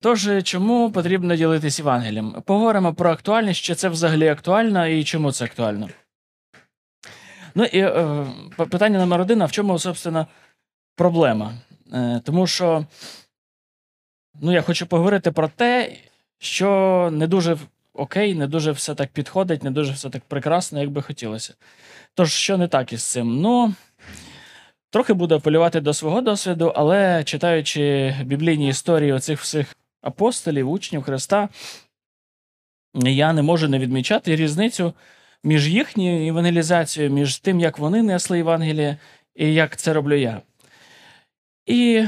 Тож, чому потрібно ділитись Євангелієм? Поговоримо про актуальність, чи це взагалі актуально і чому це актуально. Ну і е, питання номер один: а в чому, собственно, проблема? Е, Тому що ну, я хочу поговорити про те, що не дуже окей, не дуже все так підходить, не дуже все так прекрасно, як би хотілося. Тож, що не так із цим? Ну, трохи буду апелювати до свого досвіду, але читаючи біблійні історії оцих всіх апостолів, учнів Христа, я не можу не відмічати різницю між їхньою евангелізацією, між тим, як вони несли Євангеліє, і як це роблю я. І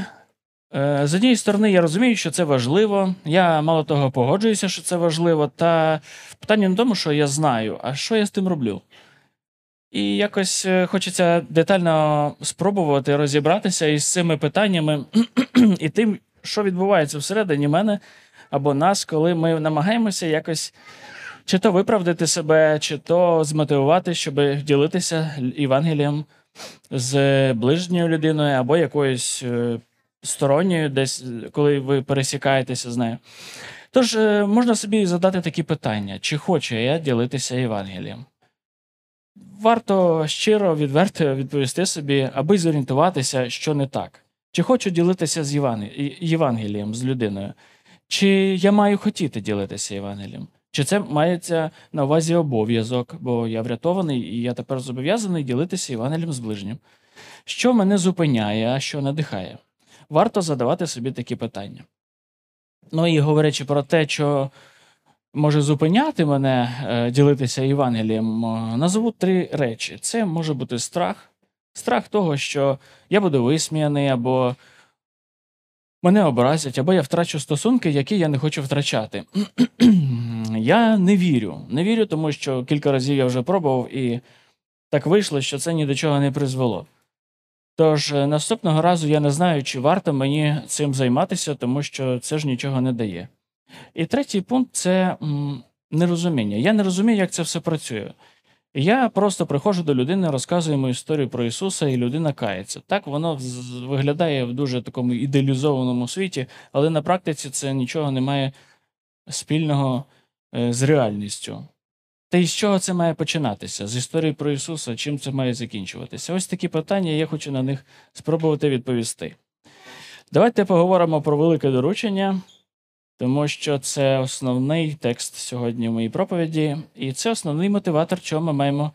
е, з однієї сторони, я розумію, що це важливо. Я мало того погоджуюся, що це важливо. Та питання не в тому, що я знаю, а що я з тим роблю. І якось е, хочеться детально спробувати розібратися із цими питаннями і тим, що відбувається всередині мене або нас, коли ми намагаємося якось чи то виправдати себе, чи то змотивувати, щоб ділитися Євангелієм з ближньою людиною або якоюсь е, сторонньою, десь коли ви пересікаєтеся з нею. Тож е, можна собі задати такі питання: чи хочу я ділитися Євангелієм? Варто щиро, відверто відповісти собі, аби зорієнтуватися, що не так. Чи хочу ділитися з Євангелієм з людиною? Чи я маю хотіти ділитися Євангелієм? Чи це мається на увазі обов'язок, бо я врятований і я тепер зобов'язаний ділитися Євангелієм з ближнім? Що мене зупиняє, а що надихає? Варто задавати собі такі питання. Ну і говорячи про те, що може зупиняти мене е, ділитися Євангелієм, е, назву три речі: це може бути страх, страх того, що я буду висміяний, або мене образять, або я втрачу стосунки, які я не хочу втрачати. я не вірю. Не вірю, тому що кілька разів я вже пробував, і так вийшло, що це ні до чого не призвело. Тож е, наступного разу я не знаю, чи варто мені цим займатися, тому що це ж нічого не дає. І третій пункт це нерозуміння. Я не розумію, як це все працює. Я просто приходжу до людини, розказую йому історію про Ісуса, і людина кається. Так воно виглядає в дуже такому ідеалізованому світі, але на практиці це нічого не має спільного е, з реальністю. Та й з чого це має починатися? З історії про Ісуса, чим це має закінчуватися? Ось такі питання, я хочу на них спробувати відповісти. Давайте поговоримо про велике доручення тому що це основний текст сьогодні в моїй проповіді, і це основний мотиватор, чого ми маємо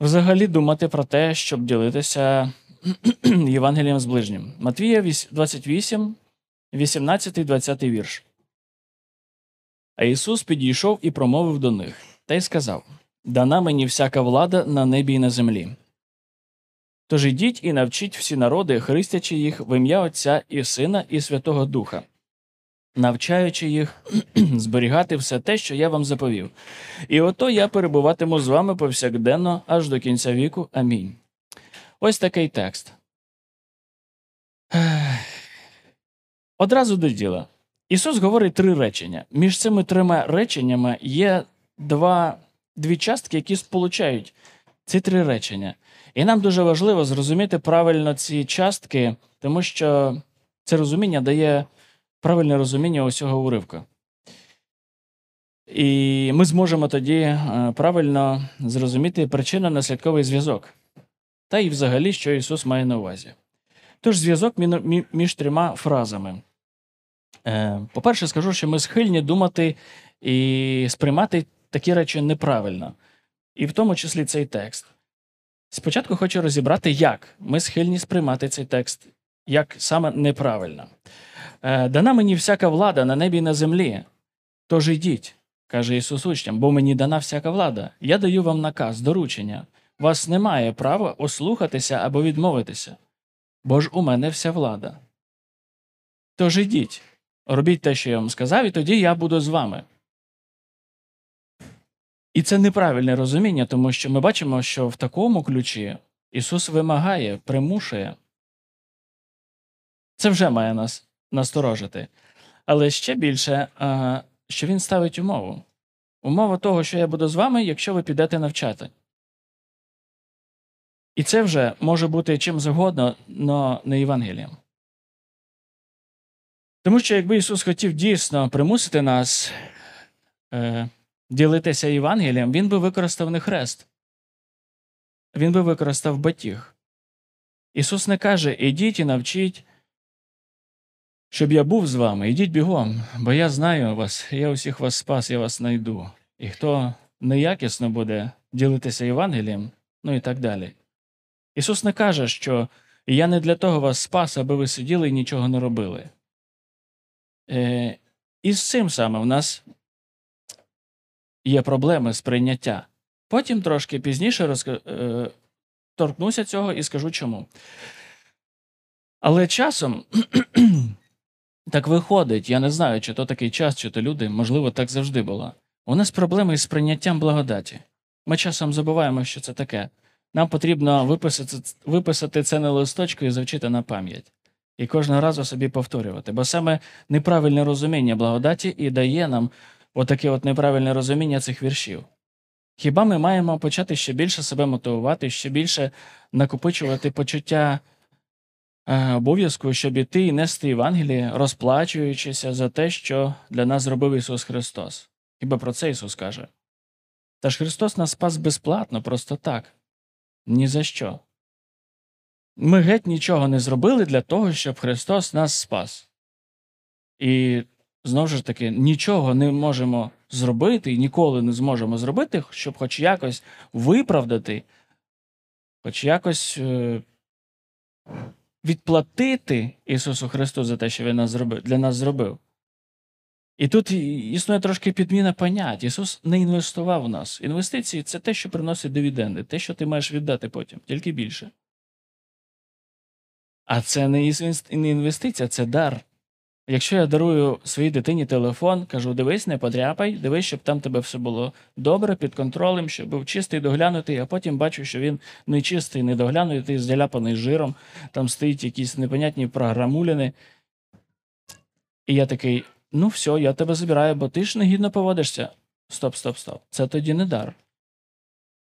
взагалі думати про те, щоб ділитися Євангелієм з ближнім. Матвія 28, 18, 20 вірш. А Ісус підійшов і промовив до них та й сказав: Дана мені всяка влада на небі і на землі. Тож ідіть і навчіть всі народи, хрестячи їх в ім'я Отця і Сина, і Святого Духа навчаючи їх зберігати все те, що я вам заповів. І ото я перебуватиму з вами повсякденно аж до кінця віку. Амінь. Ось такий текст. Одразу до діла. Ісус говорить три речення. Між цими трьома реченнями є два, дві частки, які сполучають ці три речення. І нам дуже важливо зрозуміти правильно ці частки, тому що це розуміння дає правильне розуміння усього уривка. І ми зможемо тоді е, правильно зрозуміти причинно-наслідковий зв'язок, та й взагалі, що Ісус має на увазі. Тож зв'язок між трьома фразами. Е, по-перше, скажу, що ми схильні думати і сприймати такі речі неправильно, і в тому числі цей текст. Спочатку хочу розібрати, як ми схильні сприймати цей текст, як саме неправильно. Е, дана мені всяка влада на небі і на землі. Тож ідіть, каже Ісус учням, бо мені дана всяка влада. Я даю вам наказ, доручення. Вас немає права ослухатися або відмовитися, бо ж у мене вся влада. Тож ідіть, робіть те, що я вам сказав, і тоді я буду з вами. І це неправильне розуміння, тому що ми бачимо, що в такому ключі Ісус вимагає, примушує. Це вже має нас насторожити. Але ще більше, що він ставить умову. Умова того, що я буду з вами, якщо ви підете навчати. І це вже може бути чим завгодно, але не Євангелієм. Тому що якби Ісус хотів дійсно примусити нас е, ділитися Євангелієм, Він би використав не хрест. Він би використав батіг. Ісус не каже: ідіть і навчіть, щоб я був з вами, ідіть бігом, бо я знаю вас, я усіх вас спас, я вас знайду. І хто неякісно буде ділитися Євангелієм, ну і так далі. Ісус не каже, що я не для того вас спас, аби ви сиділи і нічого не робили. Е, І з цим саме в нас є проблеми з прийняття. Потім трошки пізніше розка... е, торкнуся цього і скажу чому. Але часом так виходить, я не знаю, чи то такий час, чи то люди, можливо, так завжди було. У нас проблеми із прийняттям благодаті. Ми часом забуваємо, що це таке. Нам потрібно виписати виписати це на листочку і завчити на пам'ять. І кожного разу собі повторювати. Бо саме неправильне розуміння благодаті і дає нам отаке от неправильне розуміння цих віршів. Хіба ми маємо почати ще більше себе мотивувати, ще більше накопичувати почуття обов'язку, щоб іти і нести Євангеліє, розплачуючися за те, що для нас зробив Ісус Христос? Хіба про це Ісус каже? Та ж Христос нас спас безплатно, просто так. Ні за що. Ми геть нічого не зробили для того, щоб Христос нас спас. І знову ж таки, нічого не можемо зробити і ніколи не зможемо зробити, щоб хоч якось виправдати, хоч якось е відплатити Ісусу Христу за те, що Він нас зробив, для нас зробив. І тут існує трошки підміна понять. Ісус не інвестував в нас. Інвестиції це те, що приносить дивіденди, те, що ти маєш віддати потім, тільки більше. А це не інвестиція, це дар. Якщо я дарую своїй дитині телефон, кажу: дивись, не подряпай, дивись, щоб там тебе все було добре, під контролем, щоб був чистий, доглянутий, а потім бачу, що він не чистий, не доглянутий, заляпаний жиром, там стоїть якісь непонятні програмуліни. І я такий: ну все, я тебе забираю, бо ти ж негідно поводишся. Стоп, стоп, стоп. Це тоді не дар.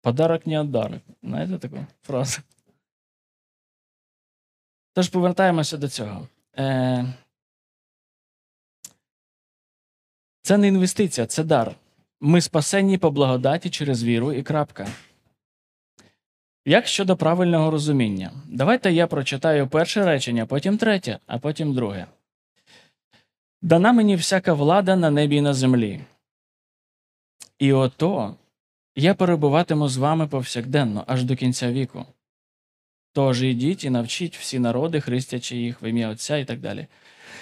Подарок не одарок. Знаєте таку фразу? Тож повертаємося до цього. Е, Це не інвестиція, це дар. Ми спасені по благодаті через віру і крапка. Як щодо правильного розуміння, давайте я прочитаю перше речення, потім третє, а потім друге. Дана мені всяка влада на небі і на землі. І ото я перебуватиму з вами повсякденно аж до кінця віку. Тож ідіть і навчіть всі народи, хрестячи їх в ім'я Отця і так далі.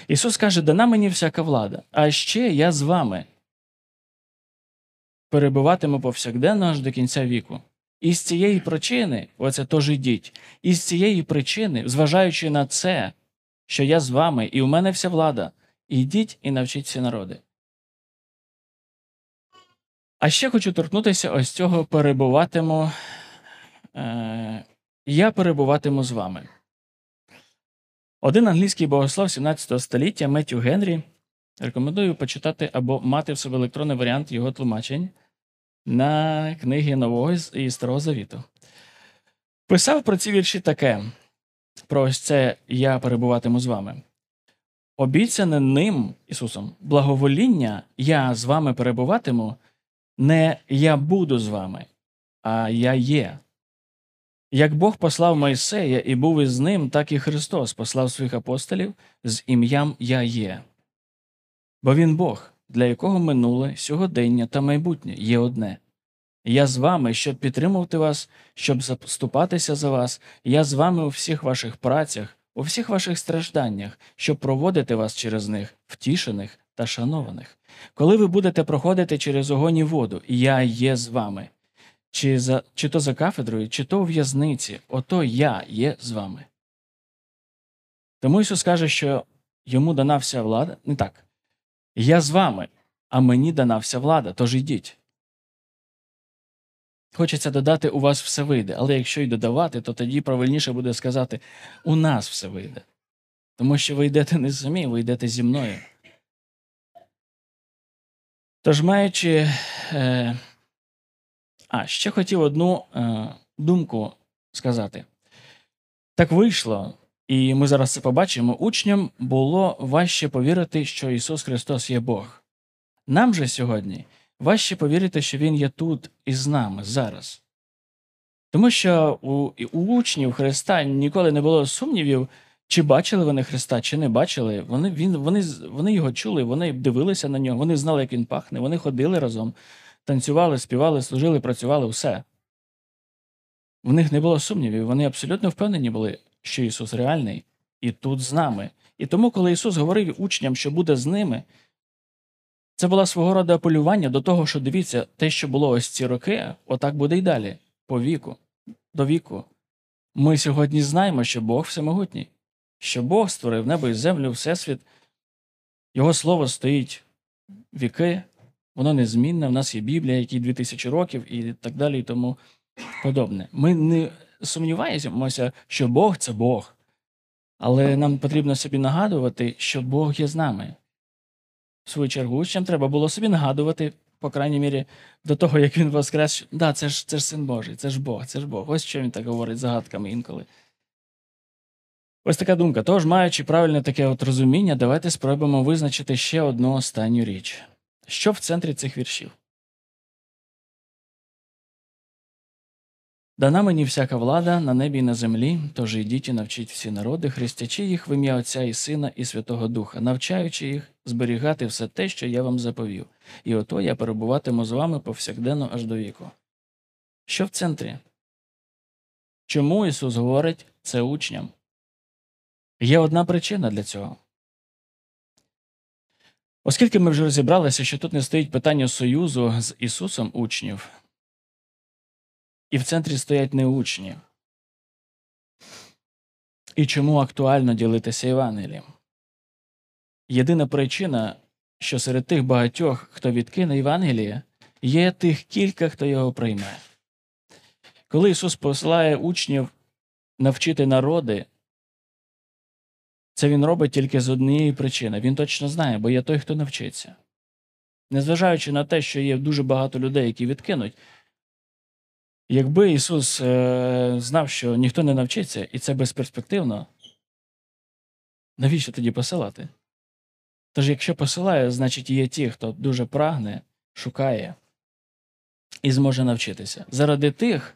Ісус каже, дана мені всяка влада, а ще я з вами перебуватиму повсякденно аж до кінця віку. І з цієї причини, оце тож ідіть, і з цієї причини, зважаючи на це, що я з вами, і у мене вся влада, ідіть і навчіть всі народи. А ще хочу торкнутися ось цього перебуватиму. Е, Я перебуватиму з вами. Один англійський богослов 17 століття Меттю Генрі рекомендую почитати або мати в себе електронний варіант його тлумачень на книги Нового і Старого Завіту. Писав про ці вірші таке: про ось це я перебуватиму з вами. Обіцяне ним, Ісусом, благовоління я з вами перебуватиму, не я буду з вами, а я є. Як Бог послав Мойсея і був із ним, так і Христос послав своїх апостолів з ім'ям Я є. Бо Він Бог, для якого минуле, сьогодення та майбутнє є одне. Я з вами, щоб підтримувати вас, щоб заступатися за вас, я з вами у всіх ваших працях, у всіх ваших стражданнях, щоб проводити вас через них, втішених та шанованих. Коли ви будете проходити через огонь і воду, я є з вами чи за, чи то за кафедрою, чи то у в'язниці, ото я є з вами. Тому Ісус каже, що йому дана вся влада не так. Я з вами, а мені дана вся влада, тож йдіть. Хочеться додати, у вас все вийде, але якщо й додавати, то тоді правильніше буде сказати у нас все вийде. Тому що ви йдете не самі, ви йдете зі мною. Тож, маючи е, а ще хотів одну е, думку сказати. Так вийшло, І ми зараз це побачимо. Учням було важче повірити, що Ісус Христос є Бог. Нам же сьогодні важче повірити, що Він є тут із нами зараз. Тому що у, у учнів Христа ніколи не було сумнівів, чи бачили вони Христа, чи не бачили. Вони, він, вони, вони його чули, вони дивилися на нього, вони знали, як він пахне, вони ходили разом, танцювали, співали, служили, працювали, все. В них не було сумнівів, вони абсолютно впевнені були, що Ісус реальний і тут з нами. І тому, коли Ісус говорив учням, що буде з ними, це була свого роду апелювання до того, що дивіться, те, що було ось ці роки, отак буде й далі, по віку, до віку. Ми сьогодні знаємо, що Бог всемогутній, що Бог створив небо і землю, Всесвіт, Його слово стоїть віки, воно незмінне, в нас є Біблія, якій 2000 років, і так далі, і тому подобне. Ми не сумніваємося, що Бог це Бог. Але нам потрібно собі нагадувати, що Бог є з нами. В свою чергу, учням треба було собі нагадувати, по крайній мірі, до того, як він воскрес, що да, це ж це ж син Божий, це ж Бог, це ж Бог. Ось що він так говорить загадками інколи. Ось така думка. Тож, маючи правильне таке от розуміння, давайте спробуємо визначити ще одну останню річ. Що в центрі цих віршів? Дана мені всяка влада на небі і на землі, тож йдіть і навчіть всі народи, хрестячи їх в ім'я Отця і Сина, і Святого Духа, навчаючи їх зберігати все те, що я вам заповів, і ото я перебуватиму з вами повсякденно аж до віку. Що в центрі? Чому Ісус говорить це учням? Є одна причина для цього. Оскільки ми вже розібралися, що тут не стоїть питання союзу з Ісусом учнів, і в центрі стоять не учні. І чому актуально ділитися Євангелієм? Єдина причина, що серед тих багатьох, хто відкине Євангеліє, є тих кілька, хто його прийме. Коли Ісус посилає учнів навчити народи, це Він робить тільки з однієї причини. Він точно знає, бо є той, хто навчиться. Незважаючи на те, що є дуже багато людей, які відкинуть, Якби Ісус е, знав, що ніхто не навчиться, і це безперспективно, навіщо тоді посилати? Тож, якщо посилає, значить є ті, хто дуже прагне, шукає і зможе навчитися. Заради тих,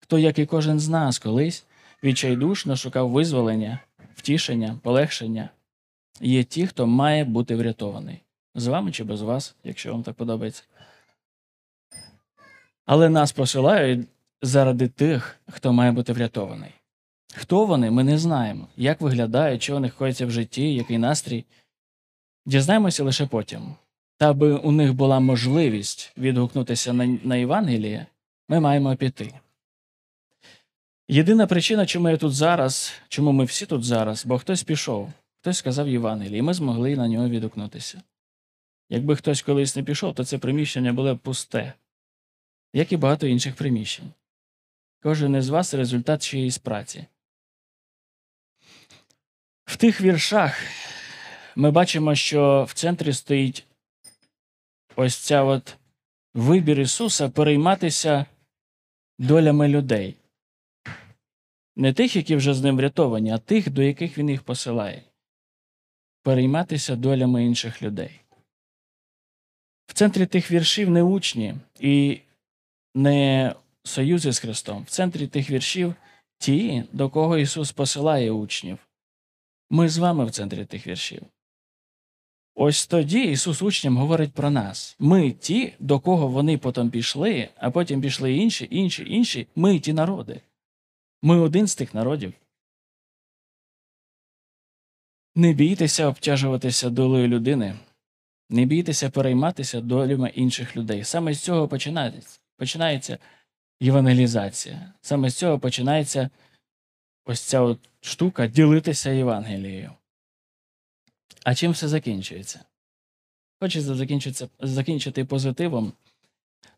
хто, як і кожен з нас, колись відчайдушно шукав визволення, втішення, полегшення, є ті, хто має бути врятований. З вами чи без вас, якщо вам так подобається. Але нас посилають заради тих, хто має бути врятований. Хто вони, ми не знаємо. Як виглядають, що у них коїться в житті, який настрій. Дізнаємося лише потім. Та аби у них була можливість відгукнутися на, на Євангеліє, ми маємо піти. Єдина причина, чому я тут зараз, чому ми всі тут зараз, бо хтось пішов, хтось сказав Євангеліє, і ми змогли на нього відгукнутися. Якби хтось колись не пішов, то це приміщення було пусте як і багато інших приміщень. Кожен із вас результат чиєїсь праці. В тих віршах ми бачимо, що в центрі стоїть ось ця от вибір Ісуса перейматися долями людей. Не тих, які вже з ним врятовані, а тих, до яких він їх посилає. Перейматися долями інших людей. В центрі тих віршів не учні, і не союзи з Христом. В центрі тих віршів ті, до кого Ісус посилає учнів. Ми з вами в центрі тих віршів. Ось тоді Ісус учням говорить про нас. Ми ті, до кого вони потім пішли, а потім пішли інші, інші, інші. Ми ті народи. Ми один з тих народів. Не бійтеся обтяжуватися долею людини, не бійтеся перейматися долями інших людей. Саме з цього починається починається євангелізація. Саме з цього починається ось ця от штука ділитися Євангелією. А чим все закінчується? Хочеться закінчити, позитивом.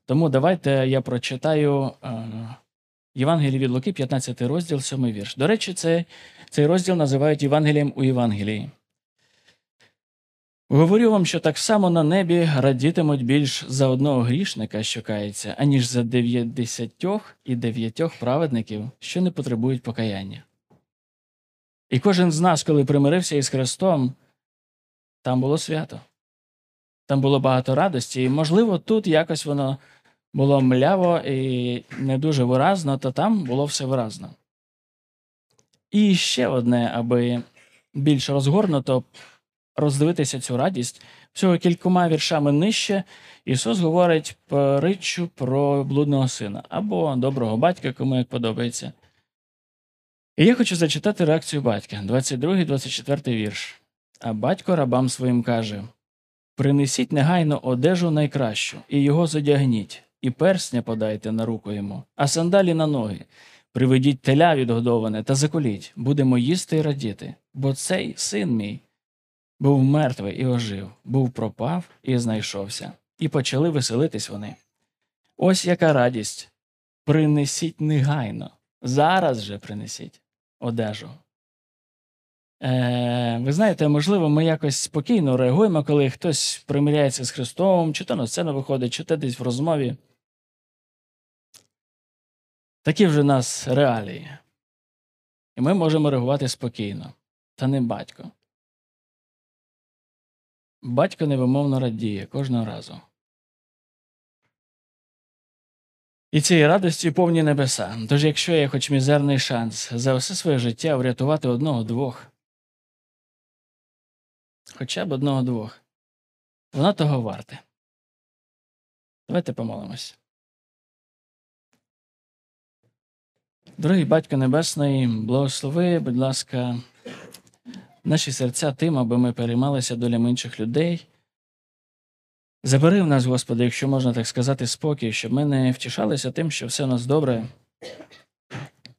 Тому давайте я прочитаю Євангеліє від Луки, 15 розділ, 7 вірш. До речі, це, цей розділ називають Євангелієм у Євангелії. Говорю вам, що так само на небі радітимуть більш за одного грішника, що кається, аніж за дев'ятдесятьох і дев'ятьох праведників, що не потребують покаяння. І кожен з нас, коли примирився із Христом, там було свято. Там було багато радості. І, можливо, тут якось воно було мляво і не дуже виразно, то там було все виразно. І ще одне, аби більш розгорнуто роздивитися цю радість, всього кількома віршами нижче Ісус говорить притчу про блудного сина або доброго батька, кому як подобається. І я хочу зачитати реакцію батька, 22-24 вірш. А батько рабам своїм каже: Принесіть негайно одежу найкращу, і його задягніть, і персня подайте на руку йому, а сандалі на ноги. Приведіть теля відгодоване та заколіть, будемо їсти і радіти, бо цей син мій був мертвий і ожив, був пропав і знайшовся, і почали веселитись вони. Ось яка радість. Принесіть негайно, зараз же принесіть одежу. Е, ви знаєте, можливо, ми якось спокійно реагуємо, коли хтось примиряється з Христом, чи то на сцену виходить, чи то десь в розмові. Такі вже в нас реалії. І ми можемо реагувати спокійно. Та не батько. Батько невимовно радіє кожного разу. І цієї радості повні небеса. Тож, якщо є хоч мізерний шанс за все своє життя врятувати одного-двох, хоча б одного-двох, воно того варте. Давайте помолимось. Дорогий Батько Небесний, благослови, будь ласка, наші серця тим, аби ми переймалися долями інших людей. Забери в нас, Господи, якщо можна так сказати, спокій, щоб ми не втішалися тим, що все у нас добре,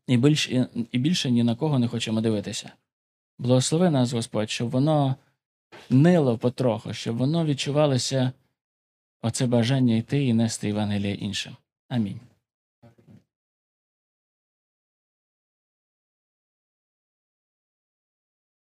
і більше, і більше ні на кого не хочемо дивитися. Благослови нас, Господь, щоб воно нило потроху, щоб воно відчувалося оце бажання йти і нести Євангеліє іншим. Амінь.